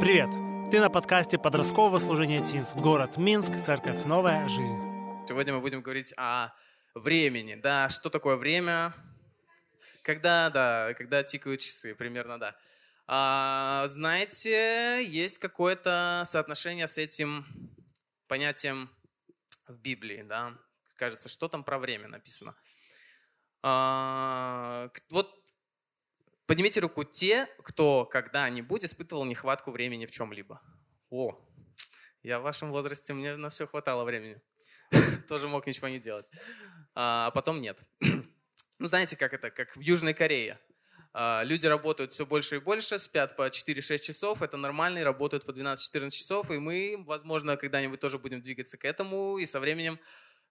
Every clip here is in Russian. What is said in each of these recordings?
Привет! Ты на подкасте подросткового служения ТИНС. Город Минск, церковь «Новая жизнь». Сегодня мы будем говорить о времени, да, что такое время, когда, да, когда тикают часы, примерно, да. А, знаете, есть какое-то соотношение с этим понятием в Библии, да. Кажется, что там про время написано. А, вот Поднимите руку те, кто когда-нибудь испытывал нехватку времени в чем-либо. О, я в вашем возрасте, мне на все хватало времени. Тоже мог ничего не делать. А потом нет. Ну, знаете, как это, как в Южной Корее. А, люди работают все больше и больше, спят по 4-6 часов, это нормально, и работают по 12-14 часов, и мы, возможно, когда-нибудь тоже будем двигаться к этому, и со временем,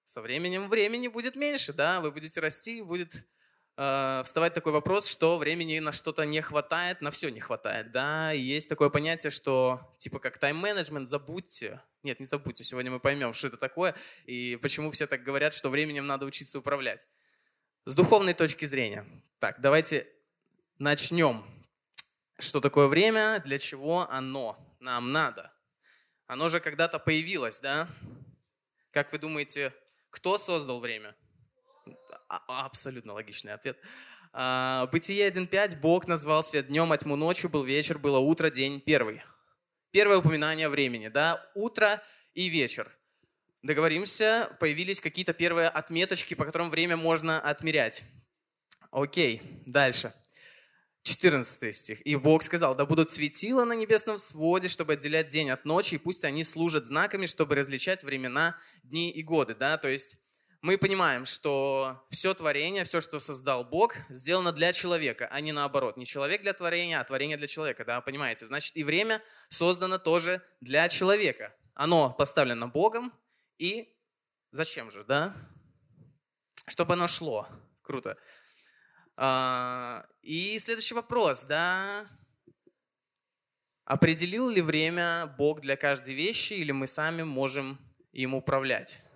со временем времени будет меньше, да, вы будете расти, будет э, вставать такой вопрос, что времени на что-то не хватает, на все не хватает, да, есть такое понятие, что типа как тайм-менеджмент, забудьте, нет, не забудьте, сегодня мы поймем, что это такое, и почему все так говорят, что временем надо учиться управлять. С духовной точки зрения. Так, давайте начнем. Что такое время, для чего оно нам надо? Оно же когда-то появилось, да? Как вы думаете, кто создал время? А, абсолютно логичный ответ. А, Бытие 1.5. Бог назвал свет днем, а тьму ночью, был вечер, было утро, день первый. Первое упоминание времени, да, утро и вечер. Договоримся, появились какие-то первые отметочки, по которым время можно отмерять. Окей, дальше. 14 стих. «И Бог сказал, да будут светила на небесном своде, чтобы отделять день от ночи, и пусть они служат знаками, чтобы различать времена, дни и годы». Да? То есть мы понимаем, что все творение, все, что создал Бог, сделано для человека, а не наоборот. Не человек для творения, а творение для человека, да, понимаете? Значит, и время создано тоже для человека. Оно поставлено Богом, и зачем же, да? Чтобы оно шло. Круто. А, и следующий вопрос, да? Определил ли время Бог для каждой вещи, или мы сами можем им управлять?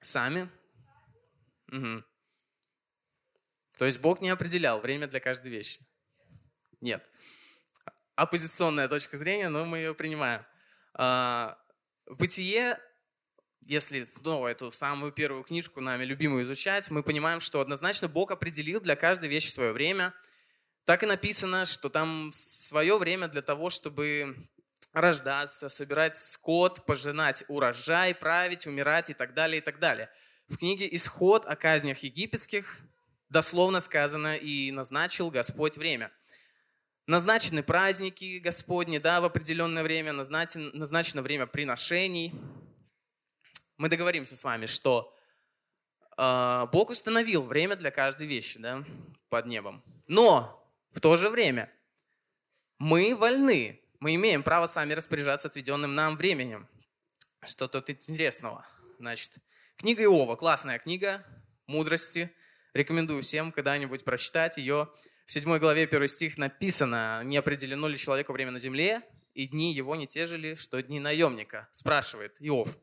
Сами? Угу. То есть Бог не определял время для каждой вещи? Нет. Оппозиционная точка зрения, но мы ее принимаем. А, в бытие, если снова эту самую первую книжку нами любимую изучать, мы понимаем, что однозначно Бог определил для каждой вещи свое время. Так и написано, что там свое время для того, чтобы рождаться, собирать скот, пожинать урожай, править, умирать и так далее, и так далее. В книге «Исход о казнях египетских» дословно сказано «И назначил Господь время». Назначены праздники Господни, да, в определенное время, назначено, назначено время приношений. Мы договоримся с вами, что э, Бог установил время для каждой вещи, да, под небом. Но в то же время мы вольны мы имеем право сами распоряжаться отведенным нам временем. Что тут интересного? Значит, книга Иова, классная книга, мудрости. Рекомендую всем когда-нибудь прочитать ее. В 7 главе 1 стих написано, не определено ли человеку время на земле, и дни его не те же ли, что дни наемника, спрашивает Иов.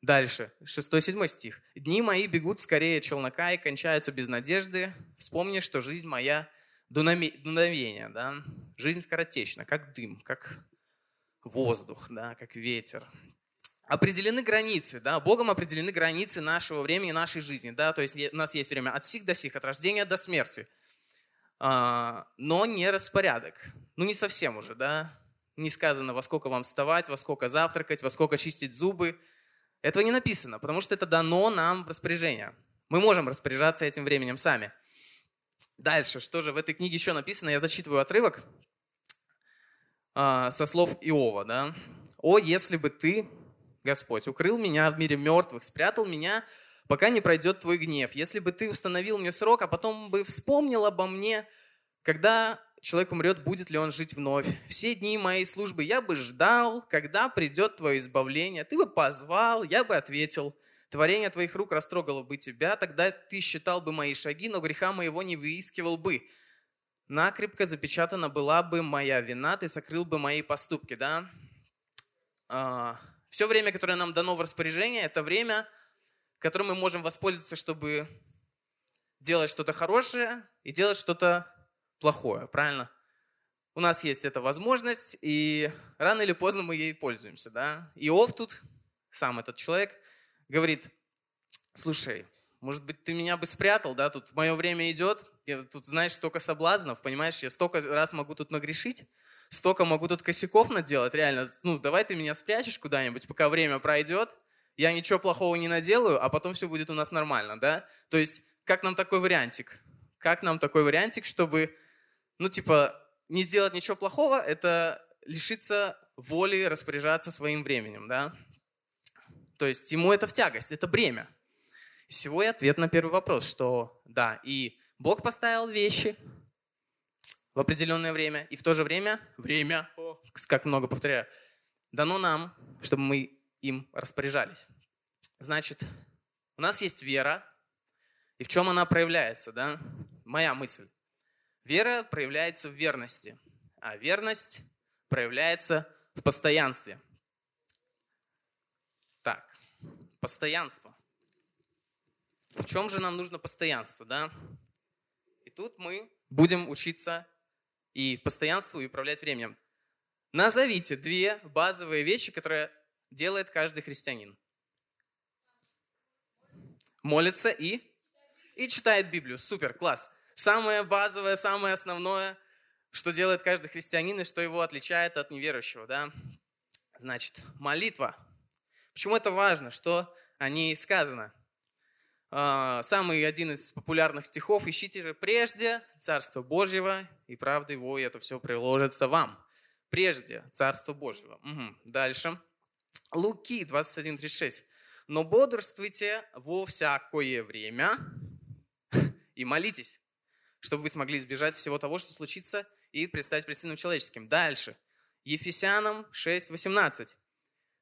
Дальше, 6-7 стих. «Дни мои бегут скорее челнока и кончаются без надежды. Вспомни, что жизнь моя дуновение, да? Жизнь скоротечна, как дым, как воздух, да, как ветер. Определены границы, да, Богом определены границы нашего времени, нашей жизни, да, то есть у нас есть время от сих до сих, от рождения до смерти, а, но не распорядок, ну не совсем уже, да, не сказано, во сколько вам вставать, во сколько завтракать, во сколько чистить зубы, этого не написано, потому что это дано нам в распоряжение. Мы можем распоряжаться этим временем сами. Дальше, что же в этой книге еще написано? Я зачитываю отрывок а, со слов Иова. Да? «О, если бы ты, Господь, укрыл меня в мире мертвых, спрятал меня, пока не пройдет твой гнев. Если бы ты установил мне срок, а потом бы вспомнил обо мне, когда человек умрет, будет ли он жить вновь. Все дни моей службы я бы ждал, когда придет твое избавление. Ты бы позвал, я бы ответил – Творение твоих рук растрогало бы тебя, тогда ты считал бы мои шаги, но греха моего не выискивал бы. Накрепко запечатана была бы моя вина, ты сокрыл бы мои поступки, да? А, все время, которое нам дано в распоряжение, это время, которым мы можем воспользоваться, чтобы делать что-то хорошее и делать что-то плохое, правильно? у нас есть эта возможность, и рано или поздно мы ей пользуемся. Да? Иов тут, сам этот человек, говорит, слушай, может быть, ты меня бы спрятал, да, тут мое время идет, я, тут, знаешь, столько соблазнов, понимаешь, я столько раз могу тут нагрешить, столько могу тут косяков наделать, реально, ну, давай ты меня спрячешь куда-нибудь, пока время пройдет, я ничего плохого не наделаю, а потом все будет у нас нормально, да? То есть, как нам такой вариантик? Как нам такой вариантик, чтобы, ну, типа, не сделать ничего плохого, это лишиться воли распоряжаться своим временем, да? То есть ему это в тягость, это бремя. И сегодня ответ на первый вопрос, что да, и Бог поставил вещи в определенное время, и в то же время, время, как много повторяю, дано нам, чтобы мы им распоряжались. Значит, у нас есть вера, и в чем она проявляется, да? Моя мысль. Вера проявляется в верности, а верность проявляется в постоянстве. Так, постоянство. В чем же нам нужно постоянство, да? И тут мы будем учиться и постоянству, и управлять временем. Назовите две базовые вещи, которые делает каждый христианин. Молится и, и читает Библию. Супер, класс самое базовое, самое основное, что делает каждый христианин и что его отличает от неверующего. Да? Значит, молитва. Почему это важно? Что о ней сказано? А, самый один из популярных стихов «Ищите же прежде Царство Божьего, и правда Его, и это все приложится вам». Прежде Царство Божьего. Угу. Дальше. Луки 21.36. «Но бодрствуйте во всякое время и молитесь, чтобы вы смогли избежать всего того, что случится, и предстать пред Сыном Человеческим. Дальше. Ефесянам 6.18.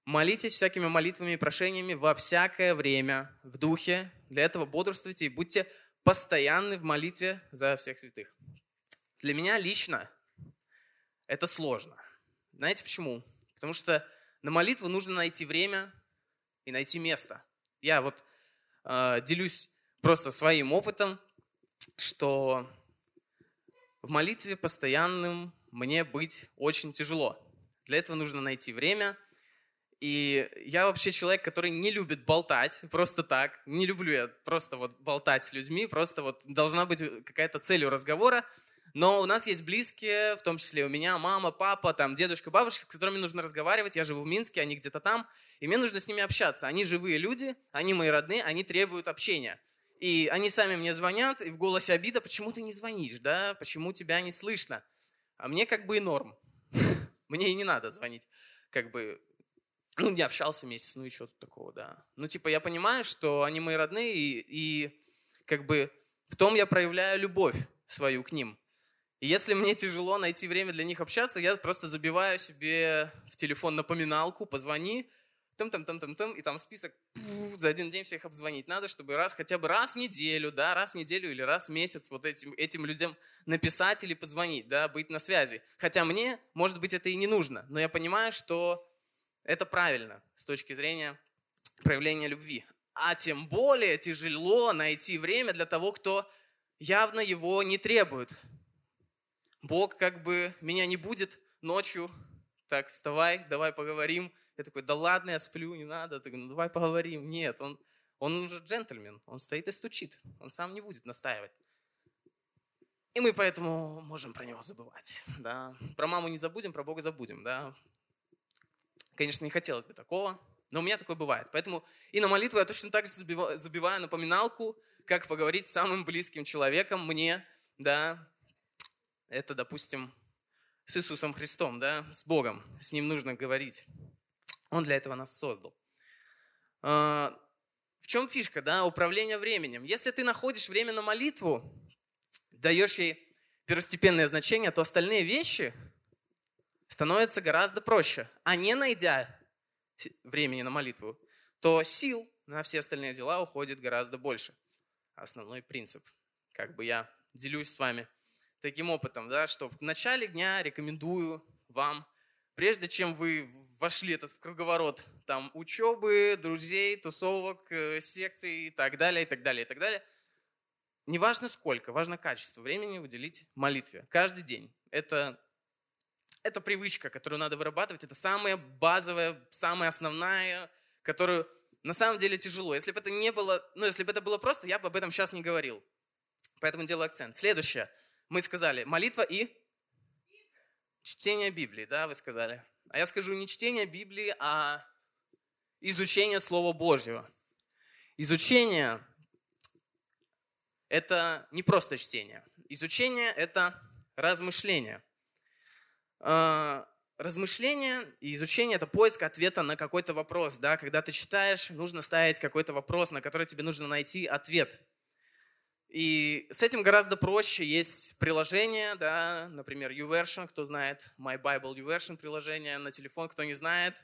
Молитесь всякими молитвами и прошениями во всякое время, в духе. Для этого бодрствуйте и будьте постоянны в молитве за всех святых. Для меня лично это сложно. Знаете почему? Потому что на молитву нужно найти время и найти место. Я вот э, делюсь просто своим опытом что в молитве постоянным мне быть очень тяжело. Для этого нужно найти время. И я вообще человек, который не любит болтать просто так. Не люблю я просто вот болтать с людьми. Просто вот должна быть какая-то цель у разговора. Но у нас есть близкие, в том числе у меня, мама, папа, там, дедушка, бабушка, с которыми нужно разговаривать. Я живу в Минске, они где-то там. И мне нужно с ними общаться. Они живые люди, они мои родные, они требуют общения. И они сами мне звонят, и в голосе обида, почему ты не звонишь, да, почему тебя не слышно. А мне как бы и норм. Мне и не надо звонить. Как бы, ну, не общался месяц, ну и что тут такого, да. Ну, типа, я понимаю, что они мои родные, и, и как бы в том я проявляю любовь свою к ним. И если мне тяжело найти время для них общаться, я просто забиваю себе в телефон напоминалку, позвони, там, там, там, там, там, и там список пуф, за один день всех обзвонить надо, чтобы раз, хотя бы раз в неделю, да, раз в неделю или раз в месяц вот этим, этим людям написать или позвонить, да, быть на связи. Хотя мне, может быть, это и не нужно, но я понимаю, что это правильно с точки зрения проявления любви. А тем более тяжело найти время для того, кто явно его не требует. Бог как бы меня не будет ночью, так, вставай, давай поговорим, я такой, да ладно, я сплю, не надо. Ты, ну давай поговорим. Нет, он, он уже джентльмен, он стоит и стучит. Он сам не будет настаивать. И мы поэтому можем про него забывать. Да? Про маму не забудем, про Бога забудем. Да? Конечно, не хотелось бы такого, но у меня такое бывает. Поэтому и на молитву я точно так же забиваю напоминалку, как поговорить с самым близким человеком мне, да, это, допустим, с Иисусом Христом, да, с Богом. С Ним нужно говорить. Он для этого нас создал. А, в чем фишка, да, управление временем? Если ты находишь время на молитву, даешь ей первостепенное значение, то остальные вещи становятся гораздо проще. А не найдя времени на молитву, то сил на все остальные дела уходит гораздо больше. Основной принцип. Как бы я делюсь с вами таким опытом, да, что в начале дня рекомендую вам, прежде чем вы вошли этот в круговорот там учебы, друзей, тусовок, э, секций и так далее, и так далее, и так далее. Не важно сколько, важно качество времени уделить молитве. Каждый день. Это это привычка, которую надо вырабатывать. Это самая базовая, самая основная, которую на самом деле тяжело. Если бы это не было, ну, если бы это было просто, я бы об этом сейчас не говорил. Поэтому делаю акцент. Следующее. Мы сказали молитва и чтение Библии, да, вы сказали. А я скажу не чтение Библии, а изучение Слова Божьего. Изучение – это не просто чтение. Изучение – это размышление. А, размышление и изучение – это поиск ответа на какой-то вопрос. Да? Когда ты читаешь, нужно ставить какой-то вопрос, на который тебе нужно найти ответ. И с этим гораздо проще. Есть приложение, да, например, YouVersion, кто знает, My Bible YouVersion приложение на телефон, кто не знает,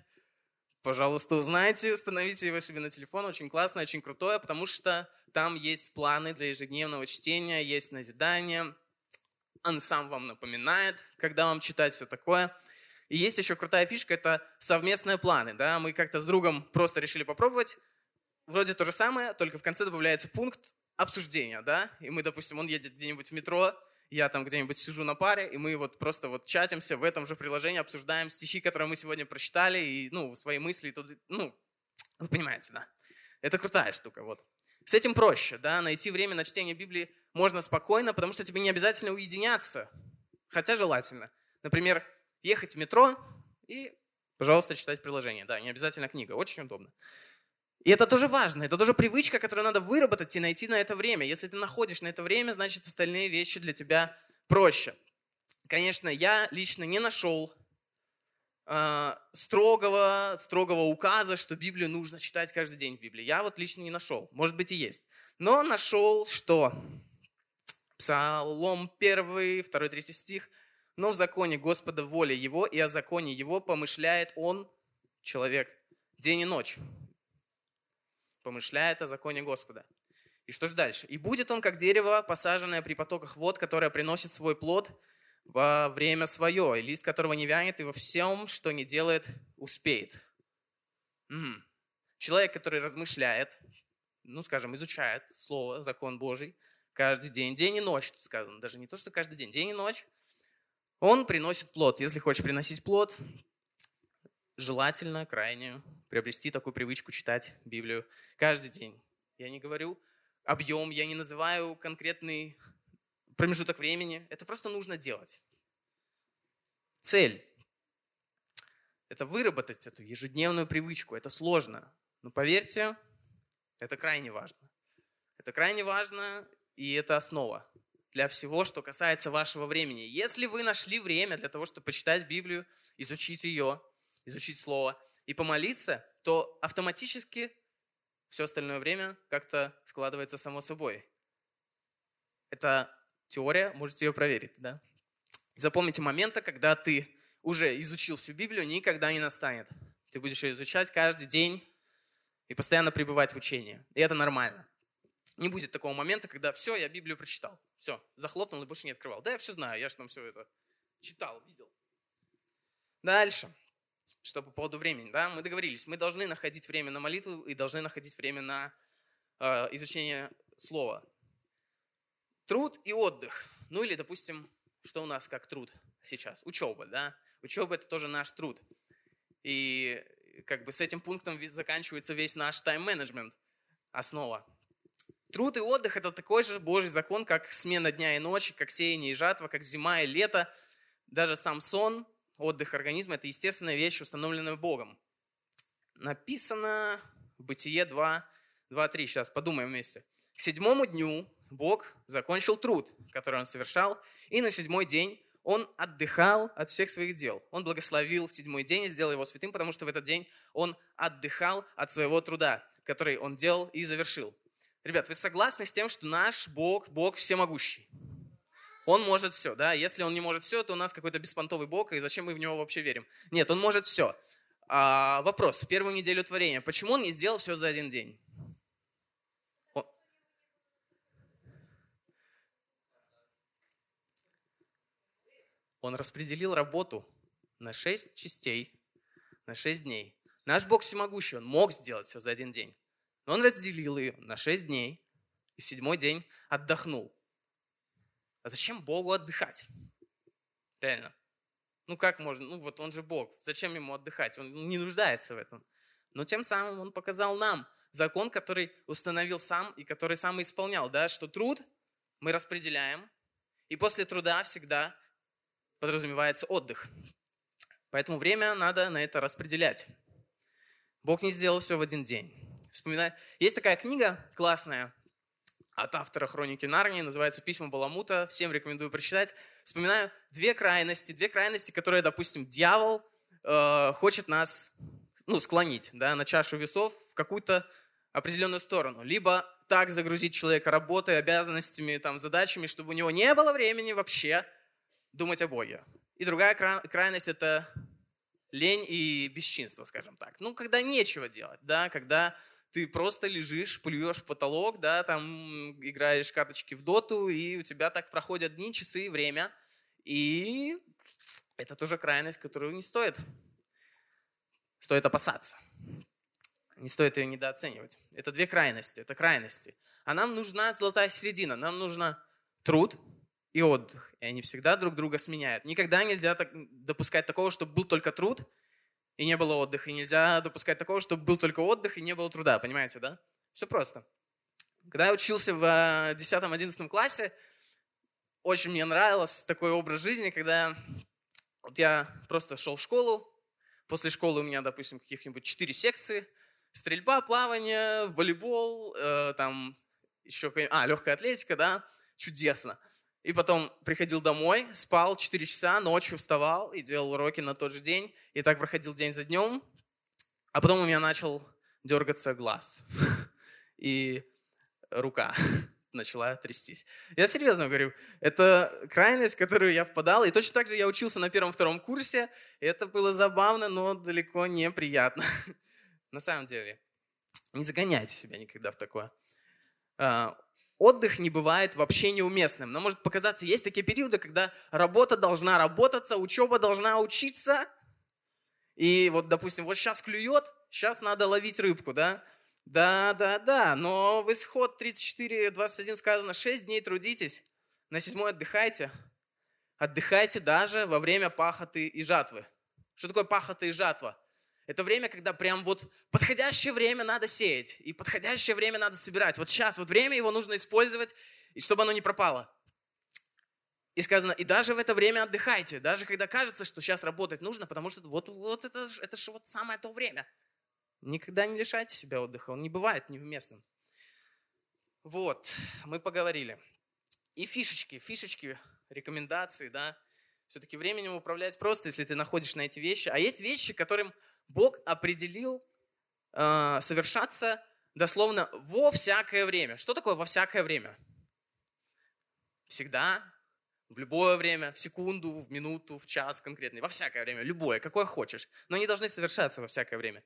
пожалуйста, узнайте, установите его себе на телефон. Очень классное, очень крутое, потому что там есть планы для ежедневного чтения, есть назидание. Он сам вам напоминает, когда вам читать все такое – и есть еще крутая фишка, это совместные планы. Да? Мы как-то с другом просто решили попробовать. Вроде то же самое, только в конце добавляется пункт обсуждения. Да? И мы, допустим, он едет где-нибудь в метро, я там где-нибудь сижу на паре, и мы вот просто вот чатимся в этом же приложении, обсуждаем стихи, которые мы сегодня прочитали, и, ну, свои мысли, тут, ну, вы понимаете, да. Это крутая штука, вот. С этим проще, да, найти время на чтение Библии можно спокойно, потому что тебе не обязательно уединяться, хотя желательно. Например, ехать в метро и, пожалуйста, читать приложение. Да, не обязательно книга, очень удобно. И это тоже важно, это тоже привычка, которую надо выработать и найти на это время. Если ты находишь на это время, значит остальные вещи для тебя проще. Конечно, я лично не нашел э, строгого, строгого указа, что Библию нужно читать каждый день в Библии. Я вот лично не нашел, может быть и есть. Но нашел, что Псалом 1, 2, 3 стих – но в законе Господа воля его, и о законе его помышляет он, человек, день и ночь. Помышляет о законе Господа. И что же дальше? «И будет он, как дерево, посаженное при потоках вод, которое приносит свой плод во время свое, и лист которого не вянет, и во всем, что не делает, успеет». Угу. Человек, который размышляет, ну, скажем, изучает Слово, закон Божий, каждый день, день и ночь, сказано, даже не то, что каждый день, день и ночь, он приносит плод. Если хочешь приносить плод, желательно крайне приобрести такую привычку читать Библию каждый день. Я не говорю объем, я не называю конкретный промежуток времени. Это просто нужно делать. Цель – это выработать эту ежедневную привычку. Это сложно. Но поверьте, это крайне важно. Это крайне важно, и это основа для всего, что касается вашего времени. Если вы нашли время для того, чтобы почитать Библию, изучить ее, изучить Слово и помолиться, то автоматически все остальное время как-то складывается само собой. Это теория, можете ее проверить, да? Запомните моменты, когда ты уже изучил всю Библию, никогда не настанет. Ты будешь ее изучать каждый день и постоянно пребывать в учении. И это нормально. Не будет такого момента, когда все, я Библию прочитал. Все, захлопнул и больше не открывал. Да, я все знаю, я же там все это читал, видел. Дальше. Что по поводу времени, да, мы договорились, мы должны находить время на молитву и должны находить время на э, изучение слова. Труд и отдых. Ну или, допустим, что у нас как труд сейчас? Учеба, да? Учеба – это тоже наш труд. И как бы с этим пунктом заканчивается весь наш тайм-менеджмент, основа. Труд и отдых – это такой же Божий закон, как смена дня и ночи, как сеяние и жатва, как зима и лето. Даже сам сон, отдых организма – это естественная вещь, установленная Богом. Написано в Бытие 2, 2, 3. Сейчас подумаем вместе. К седьмому дню Бог закончил труд, который он совершал, и на седьмой день он отдыхал от всех своих дел. Он благословил седьмой день и сделал его святым, потому что в этот день он отдыхал от своего труда, который он делал и завершил. Ребят, вы согласны с тем, что наш Бог, Бог всемогущий? Он может все, да? Если он не может все, то у нас какой-то беспонтовый Бог, и зачем мы в него вообще верим? Нет, он может все. А, вопрос, в первую неделю творения, почему он не сделал все за один день? Он распределил работу на шесть частей, на шесть дней. Наш Бог всемогущий, он мог сделать все за один день. Но он разделил ее на шесть дней и в седьмой день отдохнул. А зачем Богу отдыхать? Реально. Ну как можно? Ну вот он же Бог. Зачем ему отдыхать? Он не нуждается в этом. Но тем самым он показал нам закон, который установил сам и который сам исполнял, да, что труд мы распределяем, и после труда всегда подразумевается отдых. Поэтому время надо на это распределять. Бог не сделал все в один день. Вспоминаю. Есть такая книга классная от автора хроники Нарнии, называется «Письма Баламута». Всем рекомендую прочитать. Вспоминаю две крайности, две крайности, которые, допустим, дьявол э, хочет нас ну, склонить да, на чашу весов в какую-то определенную сторону. Либо так загрузить человека работой, обязанностями, там, задачами, чтобы у него не было времени вообще думать о Боге. И другая крайность – это лень и бесчинство, скажем так. Ну, когда нечего делать, да, когда ты просто лежишь, плюешь в потолок, да, там играешь карточки в доту, и у тебя так проходят дни, часы, время. И это тоже крайность, которую не стоит. Стоит опасаться. Не стоит ее недооценивать. Это две крайности, это крайности. А нам нужна золотая середина. Нам нужно труд и отдых. И они всегда друг друга сменяют. Никогда нельзя так, допускать такого, чтобы был только труд и не было отдыха. И нельзя допускать такого, чтобы был только отдых и не было труда. Понимаете, да? Все просто. Когда я учился в 10-11 классе, очень мне нравился такой образ жизни, когда вот я просто шел в школу, после школы у меня, допустим, каких-нибудь 4 секции, стрельба, плавание, волейбол, э, там еще, а, легкая атлетика, да, чудесно. И потом приходил домой, спал 4 часа, ночью вставал и делал уроки на тот же день. И так проходил день за днем. А потом у меня начал дергаться глаз. И рука начала трястись. Я серьезно говорю, это крайность, в которую я впадал. И точно так же я учился на первом-втором курсе. Это было забавно, но далеко не приятно. На самом деле, не загоняйте себя никогда в такое. А, отдых не бывает вообще неуместным. Но может показаться, есть такие периоды, когда работа должна работаться, учеба должна учиться. И вот, допустим, вот сейчас клюет, сейчас надо ловить рыбку, да? Да, да, да, но в исход 34, 21 сказано, 6 дней трудитесь, на седьмой отдыхайте. Отдыхайте даже во время пахоты и жатвы. Что такое пахота и жатва? Это время, когда прям вот подходящее время надо сеять, и подходящее время надо собирать. Вот сейчас, вот время его нужно использовать, и чтобы оно не пропало. И сказано, и даже в это время отдыхайте, даже когда кажется, что сейчас работать нужно, потому что вот, вот это, это же вот самое то время. Никогда не лишайте себя отдыха, он не бывает неуместным. Вот, мы поговорили. И фишечки, фишечки, рекомендации, да, все-таки временем управлять просто, если ты находишь на эти вещи. А есть вещи, которым Бог определил э, совершаться дословно во всякое время. Что такое во всякое время? Всегда, в любое время, в секунду, в минуту, в час конкретный, во всякое время, любое, какое хочешь. Но они должны совершаться во всякое время.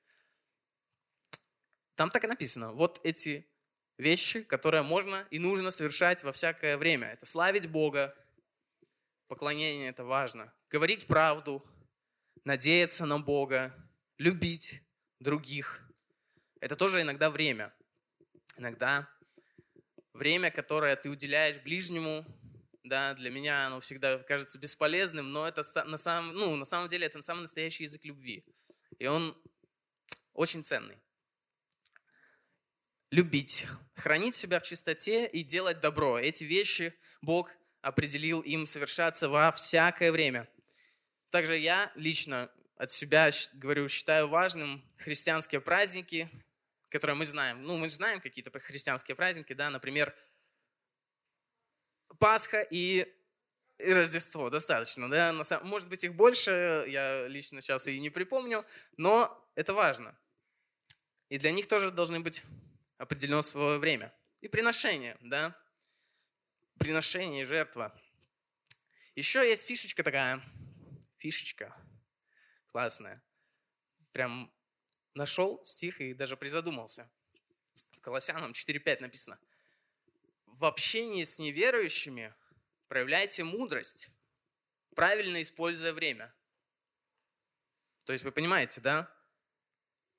Там так и написано. Вот эти вещи, которые можно и нужно совершать во всякое время. Это славить Бога, Поклонение – это важно. Говорить правду, надеяться на Бога, любить других. Это тоже иногда время. Иногда время, которое ты уделяешь ближнему, да, для меня оно всегда кажется бесполезным, но это на самом, ну, на самом деле это самый настоящий язык любви. И он очень ценный. Любить, хранить себя в чистоте и делать добро. Эти вещи Бог определил им совершаться во всякое время. Также я лично от себя говорю, считаю важным христианские праздники, которые мы знаем. Ну, мы знаем какие-то христианские праздники, да, например, Пасха и и Рождество достаточно, да, может быть их больше, я лично сейчас и не припомню, но это важно. И для них тоже должны быть определено свое время. И приношение, да, приношение и жертва. Еще есть фишечка такая, фишечка классная. Прям нашел стих и даже призадумался. В Колоссянам 4.5 написано. В общении с неверующими проявляйте мудрость, правильно используя время. То есть вы понимаете, да?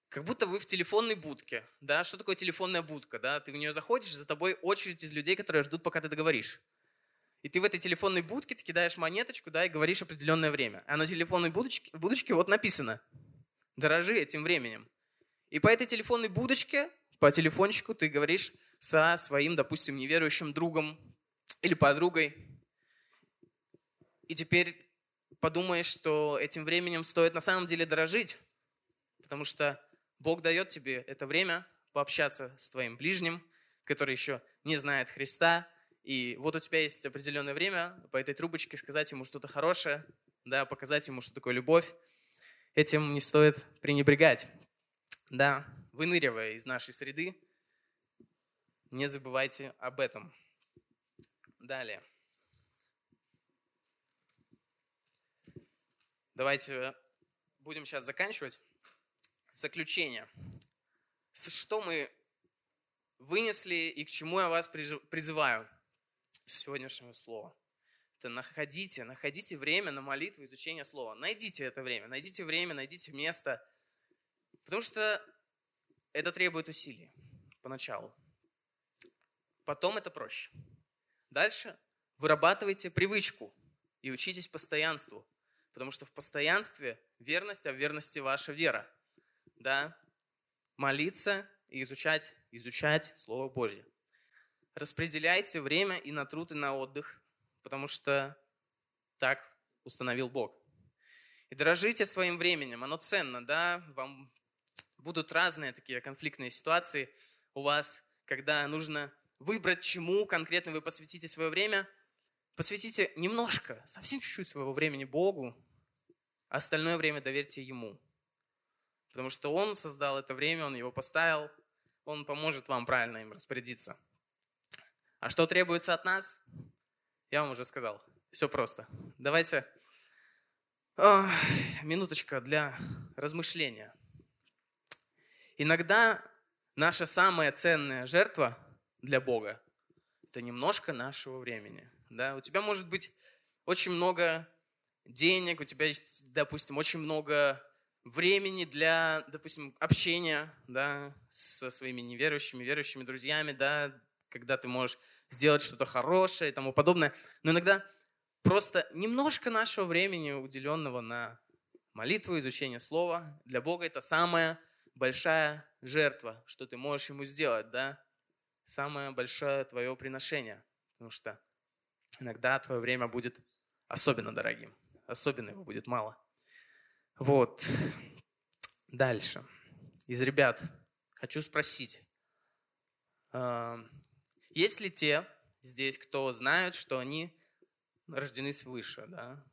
Как будто вы в телефонной будке. Да? Что такое телефонная будка? Да? Ты в нее заходишь, за тобой очередь из людей, которые ждут, пока ты договоришь. И ты в этой телефонной будке, ты кидаешь монеточку, да, и говоришь определенное время. А на телефонной будочке, будочке вот написано «Дорожи этим временем». И по этой телефонной будочке, по телефончику ты говоришь со своим, допустим, неверующим другом или подругой. И теперь подумаешь, что этим временем стоит на самом деле дорожить, потому что Бог дает тебе это время пообщаться с твоим ближним, который еще не знает Христа, и вот у тебя есть определенное время по этой трубочке сказать ему что-то хорошее, да, показать ему, что такое любовь. Этим не стоит пренебрегать. Да, выныривая из нашей среды, не забывайте об этом. Далее. Давайте будем сейчас заканчивать. Заключение. Что мы вынесли и к чему я вас призываю сегодняшнего слова? Это находите, находите время на молитву, изучение слова. Найдите это время, найдите время, найдите место. Потому что это требует усилий поначалу. Потом это проще. Дальше вырабатывайте привычку и учитесь постоянству. Потому что в постоянстве верность, а в верности ваша вера. Да? Молиться и изучать, изучать Слово Божье. Распределяйте время и на труд, и на отдых, потому что так установил Бог. И дорожите своим временем, оно ценно, да, вам будут разные такие конфликтные ситуации у вас, когда нужно выбрать, чему конкретно вы посвятите свое время – Посвятите немножко, совсем чуть-чуть своего времени Богу, а остальное время доверьте Ему. Потому что Он создал это время, Он его поставил, Он поможет вам правильно им распорядиться. А что требуется от нас? Я вам уже сказал. Все просто. Давайте о, минуточка для размышления. Иногда наша самая ценная жертва для Бога – это немножко нашего времени – да, у тебя может быть очень много денег, у тебя есть, допустим, очень много времени для, допустим, общения, да, со своими неверующими, верующими друзьями, да, когда ты можешь сделать что-то хорошее и тому подобное. Но иногда просто немножко нашего времени, уделенного на молитву, изучение слова, для Бога это самая большая жертва, что ты можешь ему сделать, да, самое большое твое приношение. Потому что иногда твое время будет особенно дорогим, особенно его будет мало. Вот. Дальше. Из ребят хочу спросить, а, есть ли те здесь, кто знают, что они рождены свыше, да?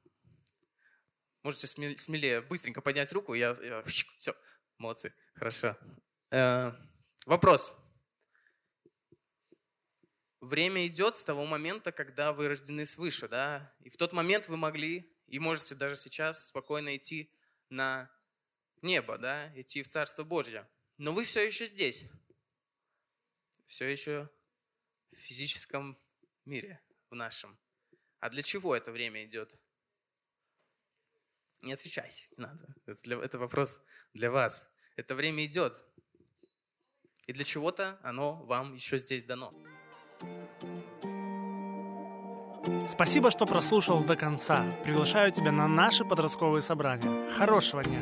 Можете смелее, быстренько поднять руку, я, я все, молодцы, хорошо. Э, вопрос время идет с того момента, когда вы рождены свыше, да, и в тот момент вы могли и можете даже сейчас спокойно идти на небо, да, идти в Царство Божье. Но вы все еще здесь, все еще в физическом мире, в нашем. А для чего это время идет? Не отвечайте, не надо. Это, для, это вопрос для вас. Это время идет. И для чего-то оно вам еще здесь дано. Спасибо, что прослушал до конца. Приглашаю тебя на наши подростковые собрания. Хорошего дня!